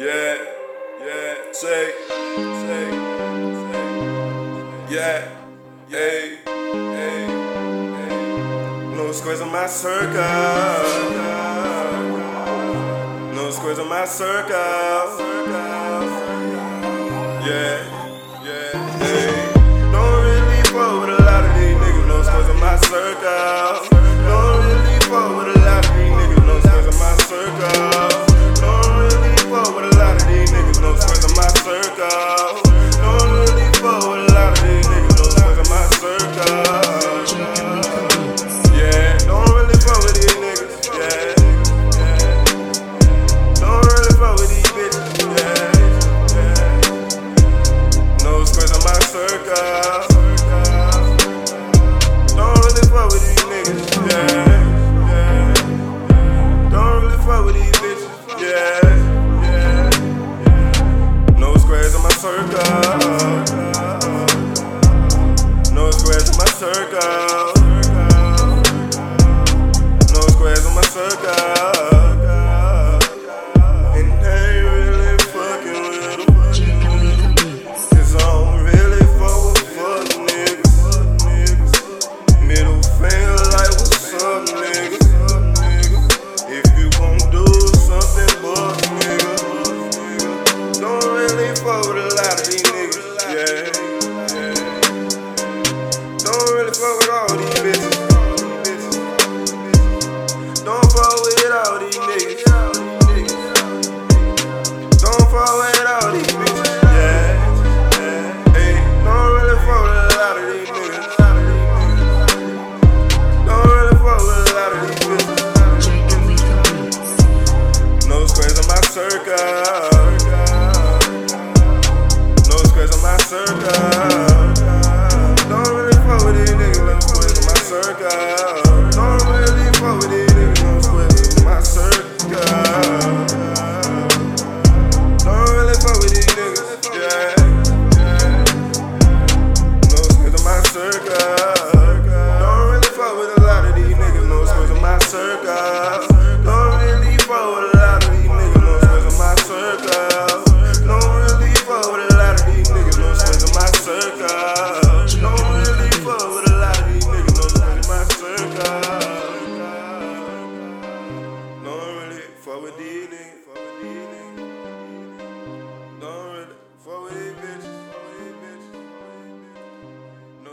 Yeah, yeah, say, say, say, yeah, hey, hey, hey. Nos coisa maçanca, nos mas cerca.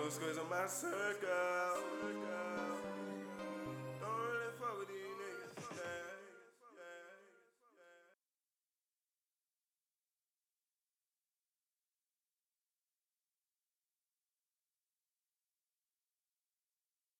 Somos coisa maçã,